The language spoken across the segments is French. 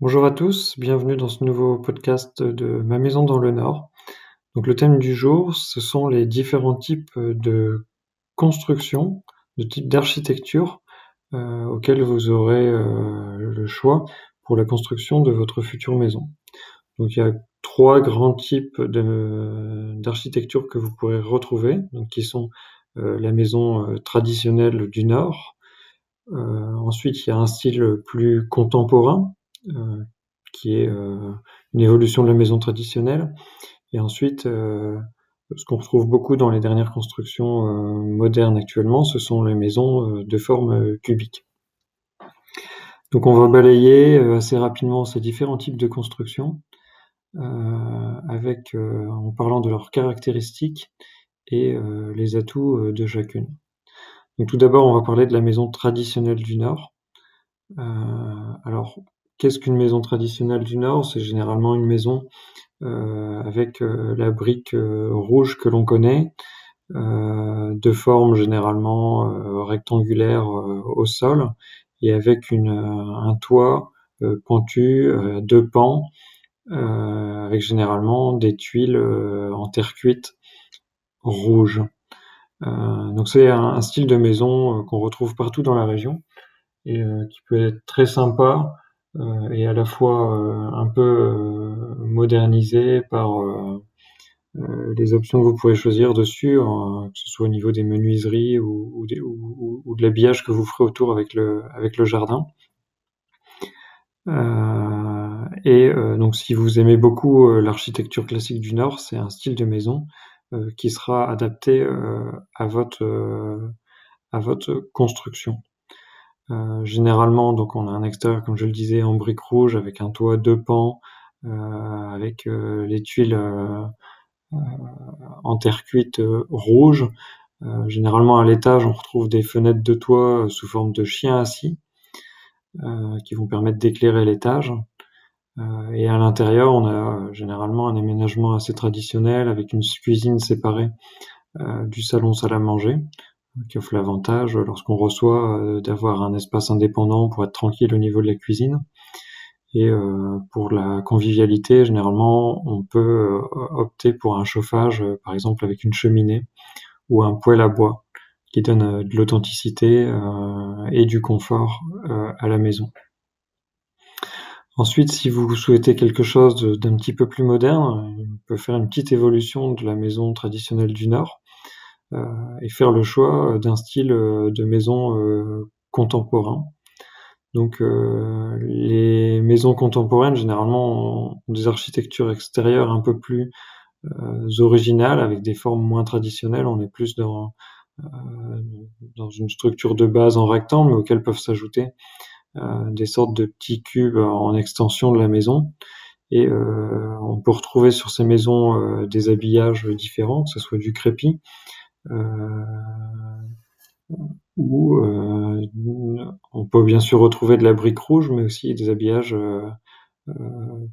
Bonjour à tous, bienvenue dans ce nouveau podcast de Ma maison dans le Nord. Donc le thème du jour, ce sont les différents types de construction, de types d'architecture euh, auxquels vous aurez euh, le choix pour la construction de votre future maison. Donc il y a trois grands types d'architecture que vous pourrez retrouver, donc qui sont euh, la maison traditionnelle du Nord. ensuite, il y a un style plus contemporain, qui est une évolution de la maison traditionnelle. Et ensuite, ce qu'on retrouve beaucoup dans les dernières constructions modernes actuellement, ce sont les maisons de forme cubique. Donc on va balayer assez rapidement ces différents types de constructions avec en parlant de leurs caractéristiques et les atouts de chacune. Donc tout d'abord, on va parler de la maison traditionnelle du Nord. alors Qu'est-ce qu'une maison traditionnelle du Nord? C'est généralement une maison euh, avec euh, la brique euh, rouge que l'on connaît, de forme généralement rectangulaire au sol et avec une, un toit pointu, deux pans, avec généralement des tuiles en terre cuite rouge. donc c'est un, style de maison qu'on retrouve partout dans la région et qui peut être très sympa euh, et à la fois euh, un peu euh, modernisé par les options que vous pouvez choisir dessus, que ce soit au niveau des menuiseries ou, de l'habillage que vous ferez autour avec le, avec le jardin. Euh, et donc si vous aimez beaucoup l'architecture classique du Nord, c'est un style de maison qui sera adapté à votre à votre construction. Euh, généralement, donc on a un extérieur, comme je le disais, en briques rouges avec un toit deux pans, euh, avec euh, les tuiles en terre cuite rouge. généralement à l'étage, on retrouve des fenêtres de toit sous forme de chiens assis, qui vont permettre d'éclairer l'étage. et à l'intérieur, on a généralement un aménagement assez traditionnel avec une cuisine séparée du salon salle à manger qui offre l'avantage, lorsqu'on reçoit, euh, d'avoir un espace indépendant pour être tranquille au niveau de la cuisine. Et euh, pour la convivialité, généralement, on peut euh, opter pour un chauffage, par exemple avec une cheminée ou un poêle à bois, qui donne de l'authenticité et du confort à la maison. Ensuite, si vous souhaitez quelque chose d'un petit peu plus moderne, on peut faire une petite évolution de la maison traditionnelle du Nord euh, et faire le choix euh, d'un style euh, de maison contemporain. Donc les maisons contemporaines généralement ont des architectures extérieures un peu plus originales avec des formes moins traditionnelles. On est plus dans dans une structure de base en rectangle, mais auxquelles peuvent s'ajouter des sortes de petits cubes en extension de la maison. Et on peut retrouver sur ces maisons des habillages différents, que ce soit du crépi, euh, où euh, on peut bien sûr retrouver de la brique rouge, mais aussi des habillages, euh,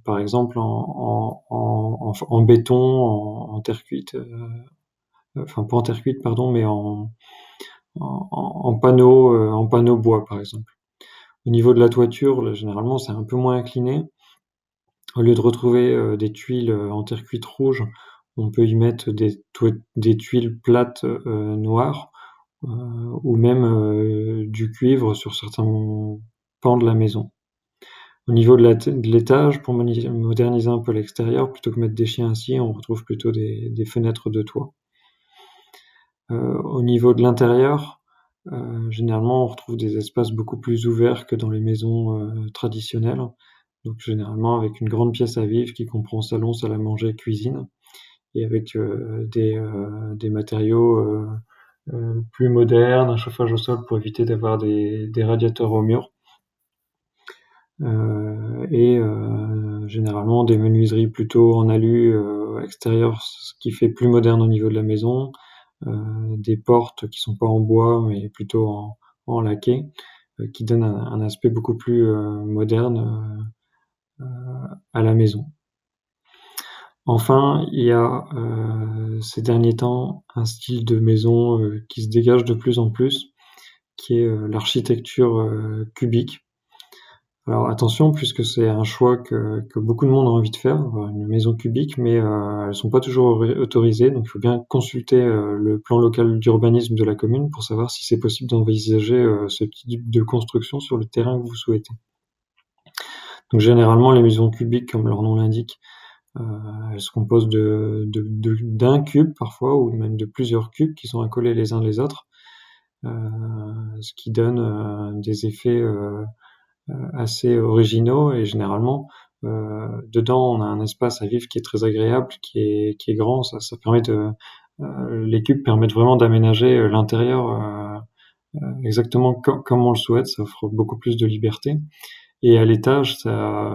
par exemple en, béton, en, terre cuite, enfin pas en terre cuite, pardon, mais en, en, panneau, en panneau bois, par exemple. Au niveau de la toiture, généralement, c'est un peu moins incliné. Au lieu de retrouver des tuiles en terre cuite rouge, on peut y mettre des, tuiles plates euh, noires euh, ou même euh, du cuivre sur certains pans de la maison. Au niveau de l'étage, pour moderniser un peu l'extérieur, plutôt que mettre des chiens ainsi, on retrouve plutôt des, fenêtres de toit. au niveau de l'intérieur, généralement, on retrouve des espaces beaucoup plus ouverts que dans les maisons traditionnelles. Donc, généralement, avec une grande pièce à vivre qui comprend salon, salle à manger, cuisine et avec euh, des, euh, des, matériaux euh, plus modernes, un chauffage au sol pour éviter d'avoir des, des, radiateurs au mur. et généralement des menuiseries plutôt en alu extérieur, ce qui fait plus moderne au niveau de la maison, des portes qui sont pas en bois mais plutôt en, en laqué, qui donnent un, un, aspect beaucoup plus moderne à la maison. Enfin, il y a euh, ces derniers temps un style de maison euh, qui se dégage de plus en plus, qui est euh, l'architecture cubique. Alors attention, puisque c'est un choix que, beaucoup de monde a envie de faire, une maison cubique, mais elles sont pas toujours autorisées, donc il faut bien consulter le plan local d'urbanisme de la commune pour savoir si c'est possible d'envisager ce type de construction sur le terrain que vous souhaitez. Donc généralement, les maisons cubiques, comme leur nom l'indique, euh, elles se composent de, d'un cube parfois, ou même de plusieurs cubes qui sont accolés les uns les autres, ce qui donne des effets euh, assez originaux et généralement euh, dedans on a un espace à vivre qui est très agréable, qui est, qui est grand, ça, ça permet de euh, les cubes permettent vraiment d'aménager l'intérieur exactement comme on le souhaite, ça offre beaucoup plus de liberté. Et à l'étage, ça,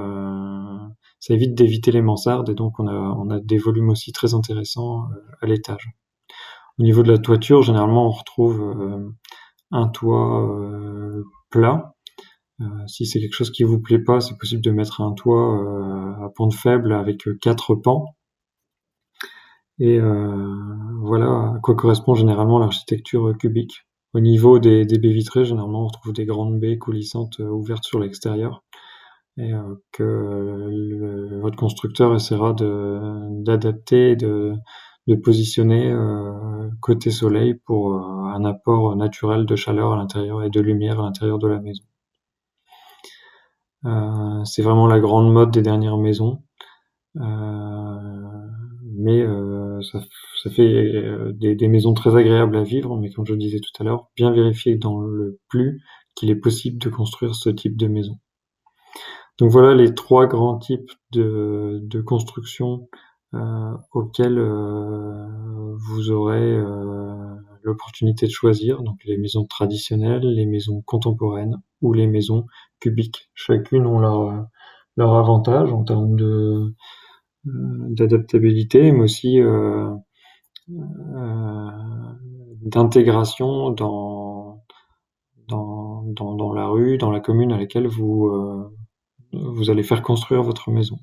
ça évite d'éviter les mansardes et donc on a, on a des volumes aussi très intéressants à l'étage. Au niveau de la toiture, généralement on retrouve un toit plat euh, si c'est quelque chose qui vous plaît pas, c'est possible de mettre un toit euh, à pente faible avec euh, quatre pans. Et voilà à quoi correspond généralement l'architecture cubique. Au niveau des, baies vitrées, généralement on trouve des grandes baies coulissantes ouvertes sur l'extérieur et que votre constructeur essaiera d'adapter, de, de, positionner côté soleil pour un apport naturel de chaleur à l'intérieur et de lumière à l'intérieur de la maison. Euh, c'est vraiment la grande mode des dernières maisons. Euh, mais euh, ça, ça, fait des, des, maisons très agréables à vivre, mais comme je le disais tout à l'heure, bien vérifier dans le plus qu'il est possible de construire ce type de maison. Donc voilà les trois grands types de, de construction euh, auxquels euh, vous aurez euh, l'opportunité de choisir, donc les maisons traditionnelles, les maisons contemporaines ou les maisons cubiques. Chacune ont leur, leur avantage en termes de d'adaptabilité, mais aussi euh, euh, d'intégration dans, la rue, dans la commune à laquelle vous, euh, allez faire construire votre maison.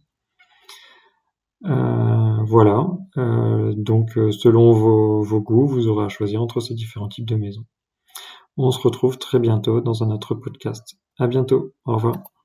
Euh, voilà, euh, donc euh, selon vos, vos goûts, vous aurez à choisir entre ces différents types de maisons. On se retrouve très bientôt dans un autre podcast. À bientôt, au revoir.